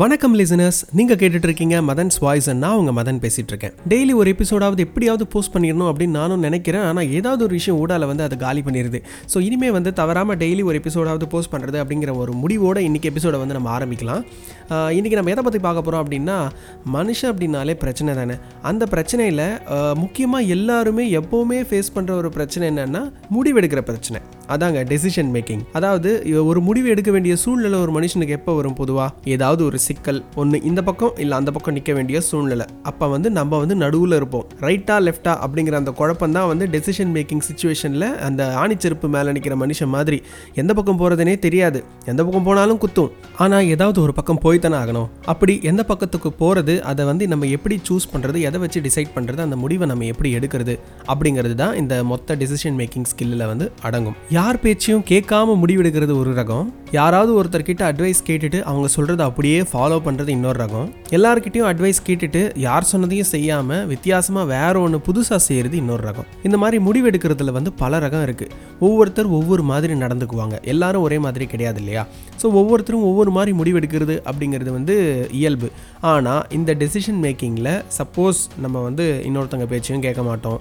வணக்கம் லிசனர்ஸ் நீங்கள் கேட்டுட்டு இருக்கீங்க மதன்ஸ் வாய்ஸ் நான் உங்கள் மதன் பேசிகிட்டு இருக்கேன் டெய்லி ஒரு எபிசோடாவது எப்படியாவது போஸ்ட் பண்ணிடணும் அப்படின்னு நானும் நினைக்கிறேன். ஆனால் ஏதாவது ஒரு விஷயம் ஊடால வந்து அதை காலி பண்ணிடுது ஸோ இனிமேல் வந்து தவறாமல் டெய்லி ஒரு எபிசோடாவது போஸ்ட் பண்ணுறது அப்படிங்கிற ஒரு முடிவோட இன்றைக்கி எபிசோடை வந்து நம்ம ஆரம்பிக்கலாம். இன்றைக்கி நம்ம எதை பற்றி பார்க்க போகிறோம் அப்படின்னா மனுஷன் அப்படின்னாலே பிரச்சனை தானே? அந்த பிரச்சனையில் முக்கியமாக எல்லாருமே எப்போவுமே ஃபேஸ் பண்ணுற ஒரு பிரச்சனை என்னென்னா முடிவெடுக்கிற பிரச்சனை. அதாங்க டெசிஷன் மேக்கிங் அதாவது ஒரு முடிவு எடுக்க வேண்டிய சூழ்நிலை ஒரு மனுஷனுக்கு எப்போ வரும் பொதுவாக ஏதாவது ஒரு சிக்கல் ஒன்று இந்த பக்கம் இல்லை அந்த பக்கம் நிற்க வேண்டிய சூழ்நிலை. அப்போ வந்து நம்ம வந்து நடுவில் இருப்போம். ரைட்டா லெஃப்டா அப்படிங்கிற அந்த குழப்பம் தான் வந்து டெசிஷன் மேக்கிங் சுச்சுவேஷனில் அந்த ஆணிச்செருப்பு மேலே நிற்கிற மனுஷன் மாதிரி. எந்த பக்கம் போகிறதுனே தெரியாது. எந்த பக்கம் போனாலும் குத்தும். ஆனால் ஏதாவது ஒரு பக்கம் போய்த்தானே ஆகணும். அப்படி எந்த பக்கத்துக்கு போகிறது அதை வந்து நம்ம எப்படி சூஸ் பண்ணுறது எதை வச்சு டிசைட் பண்ணுறது அந்த முடிவை நம்ம எப்படி எடுக்கிறது அப்படிங்கிறது தான் இந்த மொத்த டெசிஷன் மேக்கிங் ஸ்கில்லில் வந்து அடங்கும். யார் பேச்சையும் கேட்காம முடிவெடுக்கிறது ஒரு ரகம். யாராவது ஒருத்தர்கிட்ட அட்வைஸ் கேட்டுட்டு அவங்க சொல்கிறத அப்படியே ஃபாலோ பண்ணுறது இன்னொரு ரகம். எல்லாருக்கிட்டையும் அட்வைஸ் கேட்டுட்டு யார் சொன்னதையும் செய்யாமல் வித்தியாசமாக வேற ஒன்று புதுசாக செய்கிறது இன்னொரு ரகம். இந்த மாதிரி முடிவெடுக்கிறதுல வந்து பல ரகம் இருக்குது ஒவ்வொருத்தர் ஒவ்வொரு மாதிரி நடந்துக்குவாங்க. எல்லாரும் ஒரே மாதிரி கிடையாது இல்லையா? ஸோ ஒவ்வொருத்தரும் ஒவ்வொரு மாதிரி முடிவெடுக்கிறது அப்படிங்கிறது வந்து இயல்பு. ஆனால் இந்த டெசிஷன் மேக்கிங்கில் சப்போஸ் நம்ம வந்து இன்னொருத்தங்க பேச்சையும் கேட்க மாட்டோம்.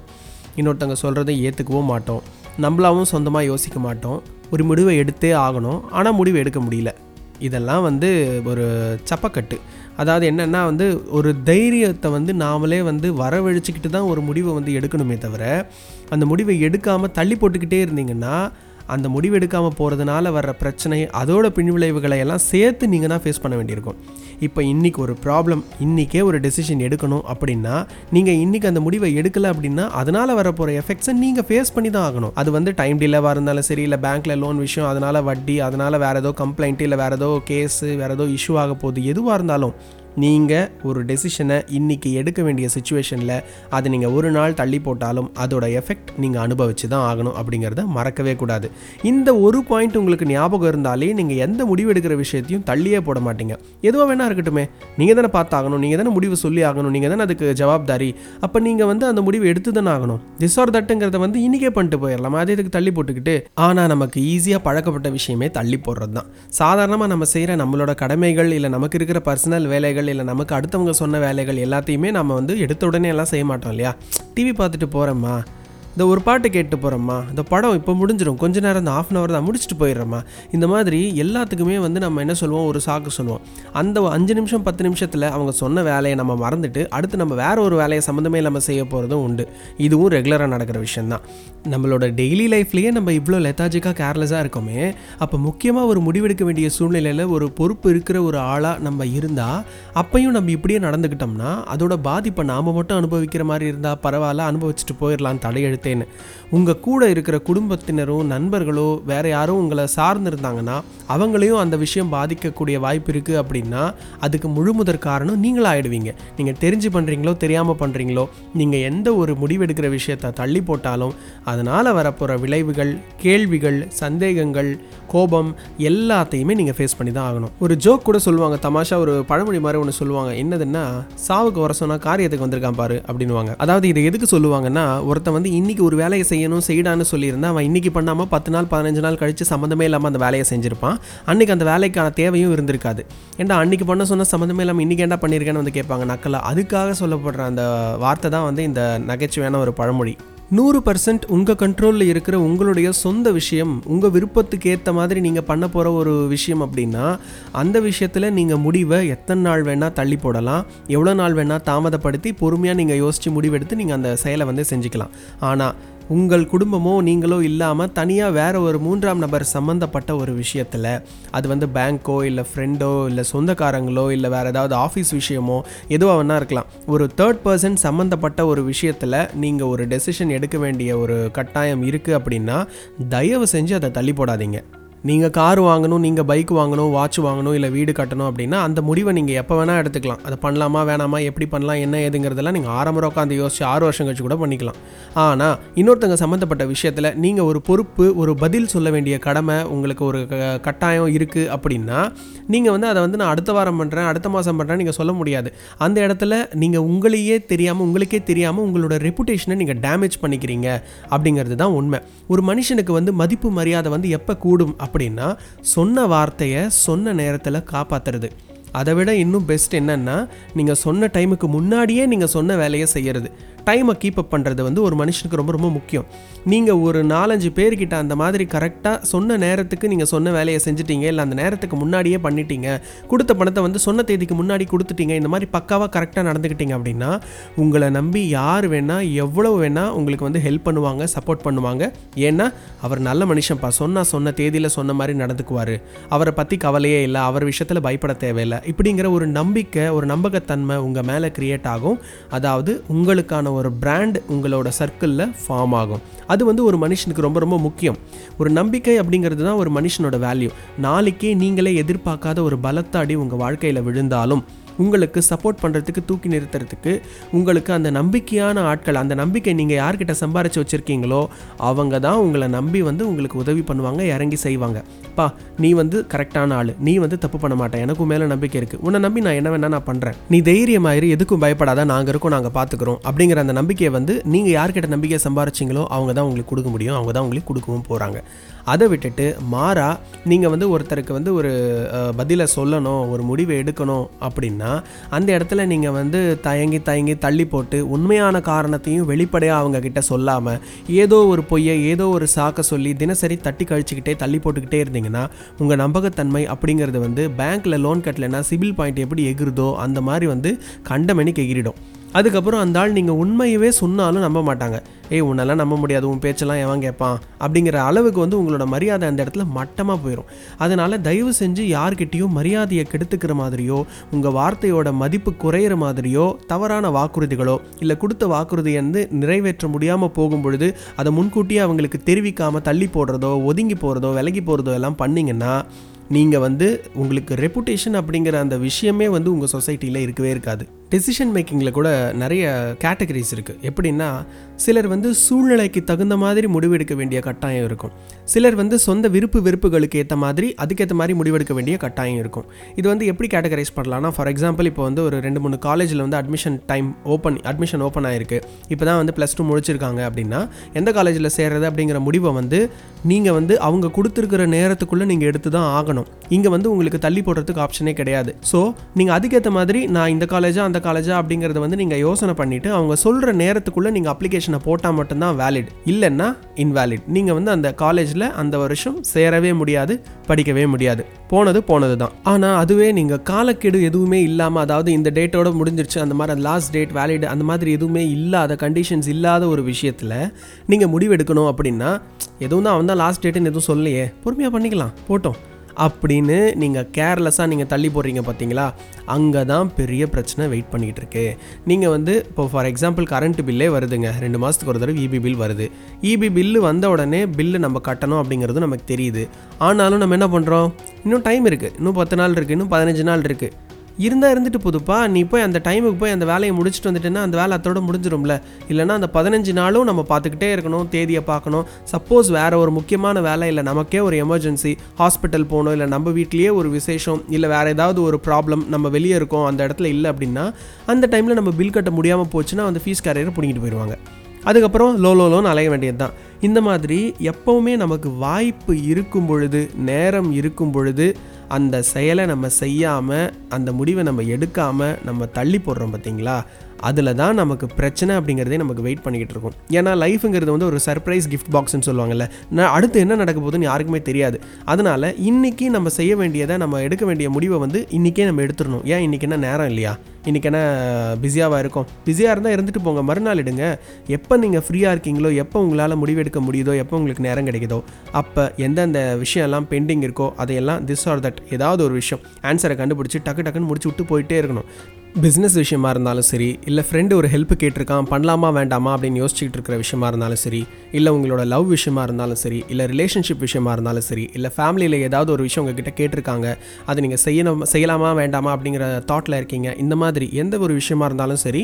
இன்னொருத்தங்க சொல்கிறதை ஏற்றுக்கவும் மாட்டோம். நம்மளாவும் சொந்தமாக யோசிக்க மாட்டோம். ஒரு முடிவை எடுத்தே ஆகணும். ஆனால் முடிவு எடுக்க முடியல. இதெல்லாம் வந்து ஒரு சப்பக்கட்டு. அதாவது என்னென்னா வந்து ஒரு தைரியத்தை வந்து நாமளே வந்து வரவழிச்சிக்கிட்டு தான் ஒரு முடிவை வந்து எடுக்கணுமே தவிர அந்த முடிவை எடுக்காமல் தள்ளி போட்டுக்கிட்டே இருந்தீங்கன்னா அந்த முடிவு எடுக்காமல் போகிறதுனால வர்ற பிரச்சனை அதோட பின்விளைவுகளை எல்லாம் சேர்த்து நீங்கள் தான் ஃபேஸ் பண்ண வேண்டியிருக்கும். இப்போ இன்றைக்கி ஒரு ப்ராப்ளம் இன்றைக்கே ஒரு டெசிஷன் எடுக்கணும் அப்படின்னா நீங்கள் இன்றைக்கி அந்த முடிவை எடுக்கலை அப்படின்னா அதனால் வரப்போகிற எஃபெக்ட்ஸை நீங்கள் ஃபேஸ் பண்ணி தான் ஆகணும். அது வந்து டைம் டிலேவாக இருந்தாலும் சரி இல்லை பேங்க்கில் லோன் விஷயம் அதனால் வட்டி அதனால் வேறு ஏதோ கம்ப்ளைண்ட்டு இல்லை வேறு ஏதோ கேஸு வேறு ஏதோ இஷ்யூ ஆக போகுது எதுவாக இருந்தாலும் நீங்கள் ஒரு டெசிஷனை இன்றைக்கி எடுக்க வேண்டிய சுச்சுவேஷனில் அது நீங்கள் ஒரு நாள் தள்ளி போட்டாலும் அதோட எஃபெக்ட் நீங்கள் அனுபவிச்சு தான் ஆகணும் அப்படிங்கிறத மறக்கவே கூடாது. இந்த ஒரு பாயிண்ட் உங்களுக்கு ஞாபகம் இருந்தாலே நீங்கள் எந்த முடிவு எடுக்கிற விஷயத்தையும் தள்ளியே போட மாட்டீங்க. எதுவாக வேணா இருக்கட்டுமே. நீங்கள் தானே பார்த்தாகணும் நீங்கள் தானே முடிவு சொல்லி ஆகணும் நீங்கள் தானே அதுக்கு ஜவாப்தாரி. அப்போ நீங்கள் வந்து அந்த முடிவு எடுத்து தானே ஆகணும். திஸ் ஆர் தட்டுங்கிறத வந்து இன்றைக்கே பண்ணிட்டு போயிடலாம். அது இதுக்கு தள்ளி போட்டுக்கிட்டு ஆனால் நமக்கு ஈஸியாக பழக்கப்பட்ட விஷயமே தள்ளி போடுறது தான் சாதாரணமாக நம்ம செய்கிற நம்மளோட கடமைகள் இல்லை நமக்கு இருக்கிற பர்சனல் வேலைகள் இல்லை நமக்கு அடுத்தவங்க சொன்ன வேலைகள் எல்லாத்தையுமே நம்ம வந்து எடுத்த உடனே எல்லாம் செய்ய மாட்டோம் இல்லையா? டிவி பார்த்துட்டு போகிறோம்மா இந்த ஒரு பாட்டு கேட்டு போகிறோம்மா இந்த படம் இப்போ முடிஞ்சிடும் கொஞ்ச நேரம் இந்த ஆஃப் அன் ஹவர் தான் முடிச்சுட்டு போயிடுறோம்மா. இந்த மாதிரி எல்லாத்துக்குமே வந்து நம்ம என்ன சொல்லுவோம்? ஒரு சாக்கு சொல்லுவோம். அந்த அஞ்சு நிமிஷம் பத்து நிமிஷத்தில் அவங்க சொன்ன வேலையை நம்ம மறந்துட்டு அடுத்து நம்ம வேற ஒரு வேலையை சம்மந்தமே இல்லாமல் செய்ய போகிறதும் உண்டு. இதுவும் ரெகுலராக நடக்கிற விஷயந்தான் நம்மளோட டெய்லி லைஃப்லேயே நம்ம இவ்வளோ லெத்தாஜிக்காக கேர்லெஸ்ஸாக இருக்கோமே. அப்போ முக்கியமாக ஒரு முடிவெடுக்க வேண்டிய சூழ்நிலையில் ஒரு பொறுப்பு இருக்கிற ஒரு ஆளாக நம்ம இருந்தால் அப்பையும் நம்ம இப்படியே நடந்துக்கிட்டோம்னா அதோட பாதிப்பை நாம் மட்டும் அனுபவிக்கிற மாதிரி இருந்தால் பரவாயில்ல அனுபவிச்சுட்டு போயிடலாம் தடையெழுத்தேன்னு உங்கள் கூட இருக்கிற குடும்பத்தினரும் நண்பர்களோ வேறு யாரும் உங்களை சார்ந்திருந்தாங்கன்னா அவங்களையும் அந்த விஷயம் பாதிக்கக்கூடிய வாய்ப்பு இருக்குது அப்படின்னா அதுக்கு முழு முதற் காரணம் நீங்களாகிடுவீங்க நீங்கள் தெரிஞ்சு பண்ணுறீங்களோ தெரியாமல் பண்ணுறீங்களோ நீங்கள் எந்த ஒரு முடிவெடுக்கிற விஷயத்தை தள்ளி போட்டாலும் அதனால் வரப்போகிற விளைவுகள் கேள்விகள் சந்தேகங்கள் கோபம் எல்லாத்தையுமே நீங்கள் ஃபேஸ் பண்ணி தான் ஆகணும். ஒரு ஜோக் கூட சொல்லுவாங்க தமாஷா ஒரு பழமொழி மாதிரி ஒன்று சொல்லுவாங்க என்னதுன்னா சாவுக்கு வர சொன்னால் காரியத்துக்கு வந்திருக்கான் பாரு அப்படின்னுவாங்க. அதாவது இதை எதுக்கு சொல்லுவாங்கன்னா ஒருத்தன் வந்து இன்னைக்கு ஒரு வேலையை செய்யணும் செய்யடான்னு சொல்லியிருந்தா அவன் இன்னைக்கு பண்ணாமல் பத்து நாள் பதினஞ்சு நாள் கழித்து சம்மந்தமே இல்லாமல் அந்த வேலையை செஞ்சிருப்பான். அன்னைக்கு அந்த வேலைக்கான தேவையும் இருந்திருக்காது. ஏன்டா அன்னைக்கு பண்ண சொன்ன சம்மந்தமே இல்லாமல் இன்னைக்கு என்ன பண்ணியிருக்கேன்னு வந்து கேட்பாங்க. நக்கலாக அதுக்காக சொல்லப்படுற அந்த வார்த்தை தான் வந்து இந்த நகைச்சுவையான ஒரு பழமொழி. நூறு பர்சன்ட் உங்கள் கண்ட்ரோலில் இருக்கிற உங்களுடைய சொந்த விஷயம் உங்கள் விருப்பத்துக்கு ஏற்ற மாதிரி நீங்கள் பண்ண போகிற ஒரு விஷயம் அப்படின்னா அந்த விஷயத்தில் நீங்கள் முடிவை எத்தனை நாள் வேணால் தள்ளி போடலாம் எவ்வளோ நாள் வேணால் தாமதப்படுத்தி பொறுமையாக நீங்கள் யோசித்து முடிவெடுத்து நீங்கள் அந்த செயலை வந்து செஞ்சுக்கலாம். ஆனால் உங்கள் குடும்பமோ நீங்களோ இல்லாமல் தனியாக வேற ஒரு மூன்றாம் நபர் சம்மந்தப்பட்ட ஒரு விஷயத்தில் அது வந்து பேங்க்கோ இல்லை ஃப்ரெண்டோ இல்லை சொந்தக்காரங்களோ இல்லை வேறு ஏதாவது ஆஃபீஸ் விஷயமோ எதுவாக வேணா இருக்கலாம். ஒரு தேர்ட் பர்சன் சம்மந்தப்பட்ட ஒரு விஷயத்தில் நீங்கள் ஒரு டெசிஷன் எடுக்க வேண்டிய ஒரு கட்டாயம் இருக்குது அப்படின்னா தயவு செஞ்சு அதை தள்ளி போடாதீங்க. நீங்கள் கார் வாங்கணும் நீங்கள் பைக் வாங்கணும் வாட்ச் வாங்கணும் இல்லை வீடு கட்டணும் அப்படின்னா அந்த முடிவை நீங்கள் எப்போ வேணால் எடுத்துக்கலாம். அதை பண்ணலாமா வேணாமா எப்படி பண்ணலாம் என்ன ஏதுங்கிறதெல்லாம் நீங்கள் ஆரம்பரம் உட்காந்து யோசிச்சு ஆறு வருஷம் கழிச்சு கூட பண்ணிக்கலாம். ஆனால் இன்னொருத்தங்க சம்மந்தப்பட்ட விஷயத்தில் நீங்கள் ஒரு பொறுப்பு ஒரு பதில் சொல்ல வேண்டிய கடமை உங்களுக்கு ஒரு க- கட்டாயம் இருக்குது அப்படின்னா நீங்கள் வந்து அதை வந்து நான் அடுத்த வாரம் பண்ணுறேன் அடுத்த மாதம் பண்ணுறேன் நீங்கள் சொல்ல முடியாது. அந்த இடத்துல நீங்கள் உங்களையே தெரியாமல் உங்களுக்கே தெரியாமல் உங்களோட ரெப்புடேஷனை நீங்கள் டேமேஜ் பண்ணிக்கிறீங்க அப்படிங்கிறது தான் உண்மை. ஒரு மனுஷனுக்கு வந்து மதிப்பு மரியாதை வந்து எப்போ கூடும் அப்படின்னா சொன்ன வார்த்தையை சொன்ன நேரத்தில் காப்பாற்றுறது அதை விட இன்னும் பெஸ்ட் என்னன்னா நீங்கள் சொன்ன டைமுக்கு முன்னாடியே நீங்கள் சொன்ன வேலையை செய்யறது. டைமை கீப் அப் பண்ணுறது வந்து ஒரு மனுஷனுக்கு ரொம்ப ரொம்ப முக்கியம். நீங்கள் ஒரு நாலஞ்சு பேர்கிட்ட அந்த மாதிரி கரெக்டாக சொன்ன நேரத்துக்கு நீங்கள் சொன்ன வேலையை செஞ்சுட்டீங்க இல்லை அந்த நேரத்துக்கு முன்னாடியே பண்ணிட்டீங்க கொடுத்த பணத்தை வந்து சொன்ன தேதிக்கு முன்னாடி கொடுத்துட்டீங்க இந்த மாதிரி பக்காவாக கரெக்டாக நடந்துக்கிட்டீங்க அப்படின்னா உங்களை நம்பி யார் வேணால் எவ்வளவு வேணால் உங்களுக்கு வந்து ஹெல்ப் பண்ணுவாங்க சப்போர்ட் பண்ணுவாங்க. ஏன்னா அவர் நல்ல மனுஷன்ப்பா. சொன்னால் சொன்ன தேதியில் சொன்ன மாதிரி நடந்துக்குவார். அவரை பற்றி கவலையே இல்லை அவர் விஷயத்தில் பயப்பட தேவையில்லை. இப்படிங்கிற ஒரு நம்பிக்கை ஒரு நம்பகத்தன்மை உங்கள் மேலே க்ரியேட் ஆகும். அதாவது உங்களுக்கான ஒரு பிராண்ட் உங்களோட சர்க்கிளில் ஃபார்ம் ஆகும். அது வந்து ஒரு மனுஷனுக்கு ரொம்ப ரொம்ப முக்கியம். ஒரு நம்பிக்கை அப்படிங்கிறது தான் ஒரு மனுஷனோட வேல்யூ நாளைக்கே நீங்களே எதிர்பார்க்காத ஒரு பலத்த அடி உங்கள் வாழ்க்கையில் விழுந்தாலும் உங்களுக்கு சப்போர்ட் பண்ணுறதுக்கு தூக்கி நிறுத்துறதுக்கு உங்களுக்கு அந்த நம்பிக்கையான ஆட்கள் அந்த நம்பிக்கை நீங்கள் யார்கிட்ட சம்பாரித்து வச்சுருக்கீங்களோ அவங்க தான் உங்களை நம்பி வந்து உங்களுக்கு உதவி பண்ணுவாங்க இறங்கி செய்வாங்க. பா நீ வந்து கரெக்டான ஆள். நீ வந்து தப்பு பண்ண மாட்டேன். எனக்கும் மேலே நம்பிக்கை இருக்குது உன்னை நம்பி நான் என்ன வேணால் நான் பண்ணுறேன் நீ தைரியமாயிரு எதுக்கும் பயப்படாத நாங்கள் இருக்கோம் நாங்கள் பார்த்துக்குறோம் அப்படிங்கிற அந்த நம்பிக்கையை வந்து நீங்கள் யார்கிட்ட நம்பிக்கையை சம்பாரிச்சிங்களோ அவங்க தான் உங்களுக்கு கொடுக்க முடியும் அவங்க தான் உங்களுக்கு கொடுக்கவும் போகிறாங்க அதை விட்டுட்டு மாறா நீங்கள் வந்து ஒருத்தருக்கு வந்து ஒரு பதிலை சொல்லணும் ஒரு முடிவை எடுக்கணும் அப்படின்னா அந்த இடத்துல நீங்கள் வந்து தயங்கி தயங்கி தள்ளி போட்டு உண்மையான காரணத்தையும் வெளிப்படையாக அவங்க கிட்ட சொல்லாமல் ஏதோ ஒரு பொய்யை ஏதோ ஒரு சாக்க சொல்லி தினசரி தட்டி கழிச்சுக்கிட்டே தள்ளி போட்டுக்கிட்டே இருந்தீங்கன்னா உங்கள் நம்பகத்தன்மை அப்படிங்கிறது வந்து பேங்க்கில் லோன் கட்டலைன்னா சிபில் பாயிண்ட் எப்படி எகிருதோ அந்த மாதிரி வந்து கண்டமணிக்கு எகிரிடும். அதுக்கப்புறம் அந்த ஆள் நீங்கள் உண்மையவே சொன்னாலும் நம்ப மாட்டாங்க. ஏய் உன்னெல்லாம் நம்ப முடியாது உன் பேச்செல்லாம் எவன் கேட்பான் அப்படிங்கிற அளவுக்கு வந்து உங்களோட மரியாதை அந்த இடத்துல மட்டமாக போயிடும் அதனால் தயவு செஞ்சு யார்கிட்டேயும் மரியாதையை கெடுத்துக்கிற மாதிரியோ உங்கள் வார்த்தையோட மதிப்பு குறையிற மாதிரியோ தவறான வாக்குறுதிகளோ இல்லை கொடுத்த வாக்குறுதியை வந்து நிறைவேற்ற முடியாமல் போகும் பொழுது அதை முன்கூட்டியே அவங்களுக்கு தெரிவிக்காமல் தள்ளி போடுறதோ ஒதுங்கி போகிறதோ விலகி போகிறதோ எல்லாம் பண்ணிங்கன்னா நீங்கள் வந்து உங்களுக்கு ரெப்புடேஷன் அப்படிங்கிற அந்த விஷயமே வந்து உங்கள் சொசைட்டியில் இருக்கவே இருக்காது. டெசிஷன் மேக்கிங்கில் கூட நிறைய கேட்டகரிஸ் இருக்குது எப்படின்னா சிலர் வந்து சூழ்நிலைக்கு தகுந்த மாதிரி முடிவெடுக்க வேண்டிய கட்டாயம் இருக்கும். சிலர் வந்து சொந்த விருப்பு வெறுப்புகளுக்கு ஏற்ற மாதிரி அதுக்கேற்ற மாதிரி முடிவெடுக்க வேண்டிய கட்டாயம் இருக்கும். இது வந்து எப்படி கேட்டகரைஸ் பண்ணலாம்னா ஃபார் எக்ஸாம்பிள் இப்போ வந்து ஒரு ரெண்டு மூணு காலேஜில் வந்து admission time open admission open ஆயிருக்கு. இப்போ தான் வந்து ப்ளஸ் டூ முடிச்சிருக்காங்க அப்படின்னா எந்த காலேஜில் சேர்றது அப்படிங்கிற முடிவை வந்து நீங்கள் வந்து அவங்க கொடுத்துருக்கிற நேரத்துக்குள்ளே நீங்கள் எடுத்து தான் ஆகணும். இங்கே வந்து உங்களுக்கு தள்ளி போடுறதுக்கு ஆப்ஷனே கிடையாது. ஸோ நீங்கள் அதுக்கேற்ற மாதிரி நான் இந்த காலேஜாக அந்த காலேஜா அப்படிங்கிறத வந்து நீங்கள் யோசனை பண்ணிவிட்டு அவங்க சொல்கிற நேரத்துக்குள்ளே நீங்கள் அப்ளிகேஷனை போட்டால் மட்டும்தான் வேலிட் இல்லைன்னா இன்வேலிட் நீங்கள் வந்து அந்த காலேஜில் அந்த வருஷம் சேரவே முடியாது படிக்கவே முடியாது. போனது போனது தான். ஆனால் அதுவே நீங்கள் காலக்கெடு எதுவுமே இல்லாமல் அதாவது இந்த டேட்டோட முடிஞ்சிருச்சு அந்த மாதிரி லாஸ்ட் டேட் வேலிட் அந்த மாதிரி எதுவுமே இல்லாத கண்டிஷன்ஸ் இல்லாத ஒரு விஷயத்தில் நீங்கள் முடிவெடுக்கணும் அப்படின்னா எதுவும் தான் அவன் தான் லாஸ்ட் டேட்டுன்னு எதுவும் சொல்லலையே. பொறுமையாக பண்ணிக்கலாம். போட்டோம். அப்படின்னு நீங்கள் கேர்லெஸ்ஸாக நீங்கள் தள்ளி போடுறீங்க பார்த்தீங்களா அங்கே தான் பெரிய பிரச்சனை வெயிட் பண்ணிகிட்டு இருக்கு நீங்கள் வந்து இப்போ ஃபார் எக்ஸாம்பிள் கரண்ட் பில்லே வருதுங்க. ரெண்டு மாதத்துக்கு ஒரு தடவை இபி பில் வருது. இபி பில்லு வந்த உடனே பில்லு நம்ம கட்டணும் அப்படிங்கிறது நமக்கு தெரியுது. ஆனாலும் நம்ம என்ன பண்ணுறோம் இன்னும் டைம் இருக்குது இன்னும் பத்து நாள் இருக்குது இன்னும் பதினஞ்சு நாள் இருக்குது இருந்தால் இருந்துட்டு போதுப்பா. நீ போய் அந்த டைமுக்கு போய் அந்த வேலையை முடிச்சுட்டு வந்துட்டேன்னா அந்த வேலை அதோட முடிஞ்சிரும்ல. இல்லைன்னா அந்த பதினஞ்சு நாளும் நம்ம பார்த்துக்கிட்டே இருக்கணும் தேதியை பார்க்கணும். சப்போஸ் வேறு ஒரு முக்கியமான வேலை இல்லை நமக்கே ஒரு எமர்ஜென்சி ஹாஸ்பிட்டல் போகணும் இல்லை நம்ம வீட்லேயே ஒரு விசேஷம் இல்லை வேறு ஏதாவது ஒரு ப்ராப்ளம் நம்ம வெளியே இருக்கோம் அந்த இடத்துல இல்லை அப்படின்னா அந்த டைமில் நம்ம பில் கட்ட முடியாமல் போச்சுன்னா அந்த ஃபீஸ் கேரியரை பிடிங்கிட்டு போயிடுவாங்க. அதுக்கப்புறம் லோ லோ லோன்னு அலைய வேண்டியது தான். இந்த மாதிரி எப்போவுமே நமக்கு வாய்ப்பு இருக்கும் பொழுது நேரம் இருக்கும் பொழுது அந்த செயலை நம்ம செய்யாமல் அந்த முடிவை நம்ம எடுக்காமல் நம்ம தள்ளி போடுறோம் பார்த்தீங்களா? அதில் தான் நமக்கு பிரச்சனை அப்படிங்கிறதே நமக்கு வெயிட் பண்ணிக்கிட்டு இருக்கும். ஏன்னா லைஃபுங்கிறது வந்து ஒரு சர்ப்ரைஸ் கிஃப்ட் பாக்ஸ்னு சொல்லுவாங்கல்ல. நான் அடுத்து என்ன நடக்க போகுதுன்னு யாருக்குமே தெரியாது. அதனால் இன்றைக்கி நம்ம செய்ய வேண்டியதை நம்ம எடுக்க வேண்டிய முடிவை வந்து இன்றைக்கே நம்ம எடுத்துடணும். ஏன் இன்றைக்கி என்ன நேரம் இல்லையா? இன்றைக்கி என்ன பிஸியாவாக இருக்கும்? பிஸியாக இருந்தால் இருந்துட்டு போங்க. மறுநாள் எடுங்க. எப்போ நீங்கள் ஃப்ரீயாக இருக்கீங்களோ எப்போ உங்களால் முடிவெடுக்க முடியுதோ எப்போ உங்களுக்கு நேரம் கிடைக்குதோ அப்போ எந்தெந்த விஷயம்லாம் பெண்டிங் இருக்கோ அதையெல்லாம் திஸ் ஆர் தட் ஏதாவது ஒரு விஷயம் ஆன்சரை கண்டுபிடிச்சி டக்கு டக்குன்னு முடிச்சு விட்டு போயிட்டே இருக்கணும். பிஸ்னஸ் விஷயமா இருந்தாலும் சரி இல்லை ஃப்ரெண்டு ஒரு ஹெல்ப் கேட்டிருக்கான் பண்ணலாமா வேண்டாமா அப்படின்னு யோசிச்சுட்டு இருக்கிற விஷயமா இருந்தாலும் சரி இல்லை உங்களோட லவ் விஷயமா இருந்தாலும் சரி இல்லை ரிலேஷன்ஷிப் விஷயமா இருந்தாலும் சரி இல்லை ஃபேமிலியில் ஏதாவது ஒரு விஷயம் உங்ககிட்ட கேட்டிருக்காங்க அதை நீங்கள் செய்யணும் செய்யலாமா வேண்டாமா அப்படிங்கிற தாட்டில் இருக்கீங்க இந்த மாதிரி எந்த ஒரு விஷயமா இருந்தாலும் சரி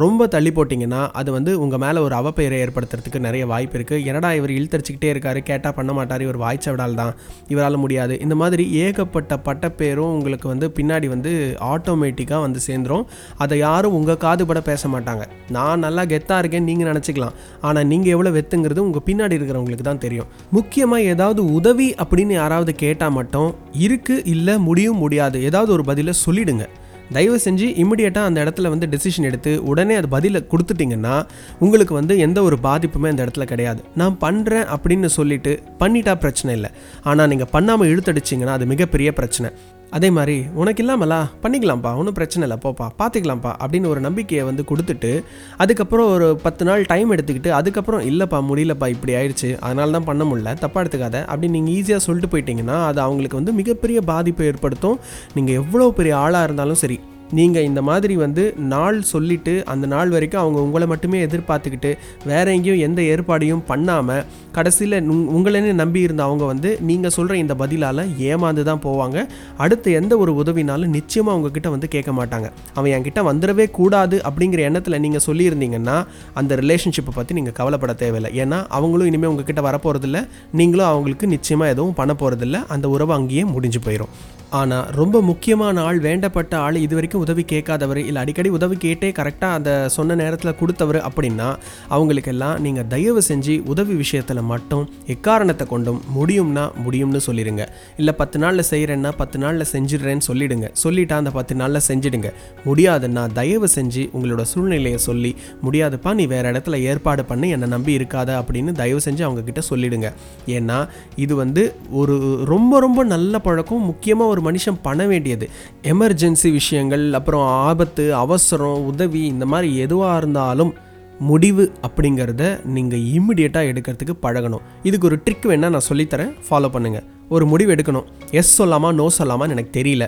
ரொம்ப தள்ளி போட்டிங்கன்னா அது வந்து உங்கள் மேலே ஒரு அவப்பெயரை ஏற்படுத்துறதுக்கு நிறைய வாய்ப்பு இருக்குது என்னடா இவர் இழுத்தடிச்சிக்கிட்டே இருக்காரு கேட்டால் பண்ண மாட்டார் இவர் வாய்ச்சவிடால் தான் இவரால் முடியாது. இந்த மாதிரி ஏகப்பட்ட பட்டப்பேரும் உங்களுக்கு வந்து பின்னாடி வந்து ஆட்டோமேட்டிக்காக வந்து சேர்ந்துரும். அதை யாரும் உங்கள் காதுபட பேச மாட்டாங்க. நான் நல்லா கெத்தாக இருக்கேன்னு நீங்கள் நினச்சிக்கலாம். ஆனால் நீங்கள் எவ்வளோ வெத்துங்கிறது உங்கள் பின்னாடி இருக்கிறவங்களுக்கு தான் தெரியும். முக்கியமாக ஏதாவது உதவி அப்படின்னு யாராவது கேட்டால் மட்டும் இருக்குது இல்லை முடியும் முடியாது. ஏதாவது ஒரு பதிலை சொல்லிடுங்க. தயவு செஞ்சு இமிடியேட்டாக அந்த இடத்துல வந்து டெசிஷன் எடுத்து உடனே அது பதிலை கொடுத்துட்டிங்கன்னா உங்களுக்கு வந்து எந்த ஒரு பாதிப்புமே அந்த இடத்துல கிடையாது. நான் பண்ணுறேன் அப்படின்னு சொல்லிட்டு பண்ணிட்டா பிரச்சனை இல்லை. ஆனால் நீங்கள் பண்ணாமல் இழுத்தடிச்சிங்கன்னா அது மிகப்பெரிய பிரச்சனை. அதே மாதிரி உனக்கு இல்லாமலா? பண்ணிக்கலாம்ப்பா ஒன்றும் பிரச்சனை இல்லை போப்பா பார்த்துக்கலாம்ப்பா அப்படின்னு ஒரு நம்பிக்கையை வந்து கொடுத்துட்டு அதுக்கப்புறம் ஒரு பத்து நாள் டைம் எடுத்துக்கிட்டு அதுக்கப்புறம் இல்லைப்பா முடியலப்பா இப்படி ஆயிடுச்சு அதனால தான் பண்ண முடியல தப்பாக எடுத்துக்காத அப்படின்னு நீங்கள் ஈஸியாக சொல்லிட்டு போயிட்டீங்கன்னா அது அவங்களுக்கு வந்து மிகப்பெரிய பாதிப்பை ஏற்படுத்தும். நீங்கள் எவ்வளோ பெரிய ஆளாக இருந்தாலும் சரி நீங்கள் இந்த மாதிரி வந்து நாள் சொல்லிட்டு அந்த நாள் வரைக்கும் அவங்க உங்களை மட்டுமே எதிர்பார்த்துக்கிட்டு வேற எங்கேயும் எந்த ஏற்பாடையும் பண்ணாமல் கடைசியில் உங்களே நம்பி இருந்த அவங்க வந்து நீங்கள் சொல்கிற இந்த பதிலால் ஏமாந்து தான் போவாங்க. அடுத்து எந்த ஒரு உதவினாலும் நிச்சயமாக அவங்கக்கிட்ட வந்து கேட்க மாட்டாங்க. அவன் என்கிட்ட வந்துடவே கூடாது அப்படிங்கிற எண்ணத்தில் நீங்கள் சொல்லியிருந்தீங்கன்னா அந்த ரிலேஷன்ஷிப்பை பற்றி நீங்கள் கவலைப்பட தேவையில்லை. ஏன்னா அவங்களும் இனிமேல் உங்ககிட்ட வரப்போகிறதில்ல நீங்களும் அவங்களுக்கு நிச்சயமாக எதுவும் பண்ண போகிறதில்ல அந்த உறவு அங்கேயே முடிஞ்சு போயிடும் ஆனால் ரொம்ப முக்கியமான ஆள் வேண்டப்பட்ட ஆள் இது வரைக்கும் உதவி கேட்காதவர் இல்லை அடிக்கடி உதவி கேட்டே கரெக்டாக அந்த சொன்ன நேரத்தில் கொடுத்தவர் அப்படின்னா அவங்களுக்கெல்லாம் நீங்கள் தயவு செஞ்சு உதவி விஷயத்தில் மட்டும் எக்காரணத்தை கொண்டும் முடியும்னா முடியும்னு சொல்லிடுங்க இல்லை பத்து நாளில் செய்கிறேன்னா பத்து நாளில் செஞ்சிடுறேன்னு சொல்லிடுங்க. சொல்லிட்டா அந்த பத்து நாளில் செஞ்சிடுங்க. முடியாதுன்னா தயவு செஞ்சு உங்களோட சூழ்நிலையை சொல்லி முடியாதுப்பா நீ வேறு இடத்துல ஏற்பாடு பண்ணி என்னை நம்பி இருக்காத அப்படின்னு தயவு செஞ்சு அவங்கக்கிட்ட சொல்லிடுங்க. ஏன்னா இது வந்து ஒரு ரொம்ப ரொம்ப நல்ல பழக்கம் முக்கியமாக ஒரு ஒரு மனுஷன் பண்ண வேண்டியது. எமர்ஜென்சி விஷயங்கள் அப்புறம் ஆபத்து அவசரம் உதவி இந்த மாதிரி எதுவாக இருந்தாலும் முடிவு அப்படிங்கிறத நீங்கள் இம்மிடியட்டாக எடுக்கிறதுக்கு பழகணும். இதுக்கு ஒரு ட்ரிக் வேணால் நான் சொல்லித்தரேன். ஃபாலோ பண்ணுங்கள் ஒரு முடிவு எடுக்கணும். எஸ் சொல்லாமா நோ சொல்லாமான்னு எனக்கு தெரியல.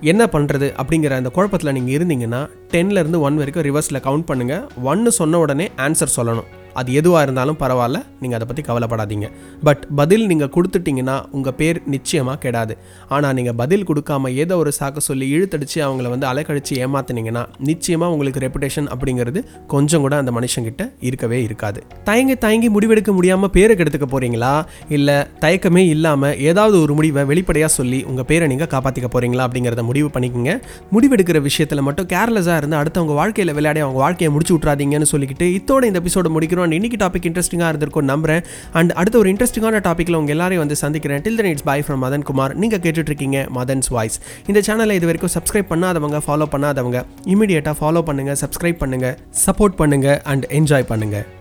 என்ன பண்ணுறது அப்படிங்கிற அந்த குழப்பத்தில் நீங்கள் இருந்தீங்கன்னா டென்லேருந்து ஒன் வரைக்கும் ரிவர்ஸில் கவுண்ட் பண்ணுங்கள் ஒன்று சொன்ன உடனே ஆன்சர் சொல்லணும். அது எதுவாக இருந்தாலும் பரவாயில்ல நீங்கள் அதை பற்றி கவலைப்படாதீங்க. பட் பதில் நீங்கள் கொடுத்துட்டிங்கன்னா உங்கள் பேர் நிச்சயமாக கெடாது. ஆனால் நீங்கள் பதில் கொடுக்காம ஏதோ ஒரு சாக்க சொல்லி இழுத்தடிச்சு அவங்கள வந்து அலைக்கழிச்சு ஏமாத்தினீங்கன்னா நிச்சயமாக உங்களுக்கு ரெப்புடேஷன் அப்படிங்கிறது கொஞ்சம் கூட அந்த மனுஷங்கிட்ட இருக்கவே இருக்காது. தயங்கி தயங்கி முடிவெடுக்க முடியாமல் பேரை கெடுத்துக்க போகிறீங்களா இல்லை தயக்கமே இல்லாமல் ஏதாவது ஒரு முடிவை வெளிப்படையாக சொல்லி உங்கள் பேரை நீங்கள் காப்பாற்றிக்க போகிறீங்களா அப்படிங்கிறத முடிவு பண்ணிக்கோங்க. முடிவெடுக்கிற விஷயத்தில் மட்டும் கேர்லெஸ்ஸாக இருந்து அடுத்தவங்க வாழ்க்கையில் விளையாடி அவங்க வாழ்க்கையை முடிச்சு விட்றாதீங்கன்னு சொல்லிக்கிட்டு இத்தோட இந்த எபிசோட முடிக்கிறோம். அண்ட் இன்னைக்கு டாபிக் இன்ட்ரெஸ்டிங்காக இருந்திருக்கும் நம்புறேன். அண்ட் அடுத்த ஒரு இன்ட்ரெஸ்டிங்கான டாப்பிக்கில் உங்கள் எல்லாரையும் வந்து சந்திக்கிறேன். Till then it's bye from Madhan Kumar நீங்கள் கேட்டுட்டு இருக்கீங்க மதன்ஸ் வாய்ஸ் இந்த சேனலை இது வரைக்கும் சப்ஸ்கிரைப் பண்ணாதவங்க ஃபாலோ பண்ணாதவங்க இமீடியட்டாக ஃபாலோ பண்ணுங்கள் சப்ஸ்கிரைப் பண்ணுங்கள் சப்போர்ட் பண்ணுங்கள் அண்ட் என்ஜாய் பண்ணுங்கள்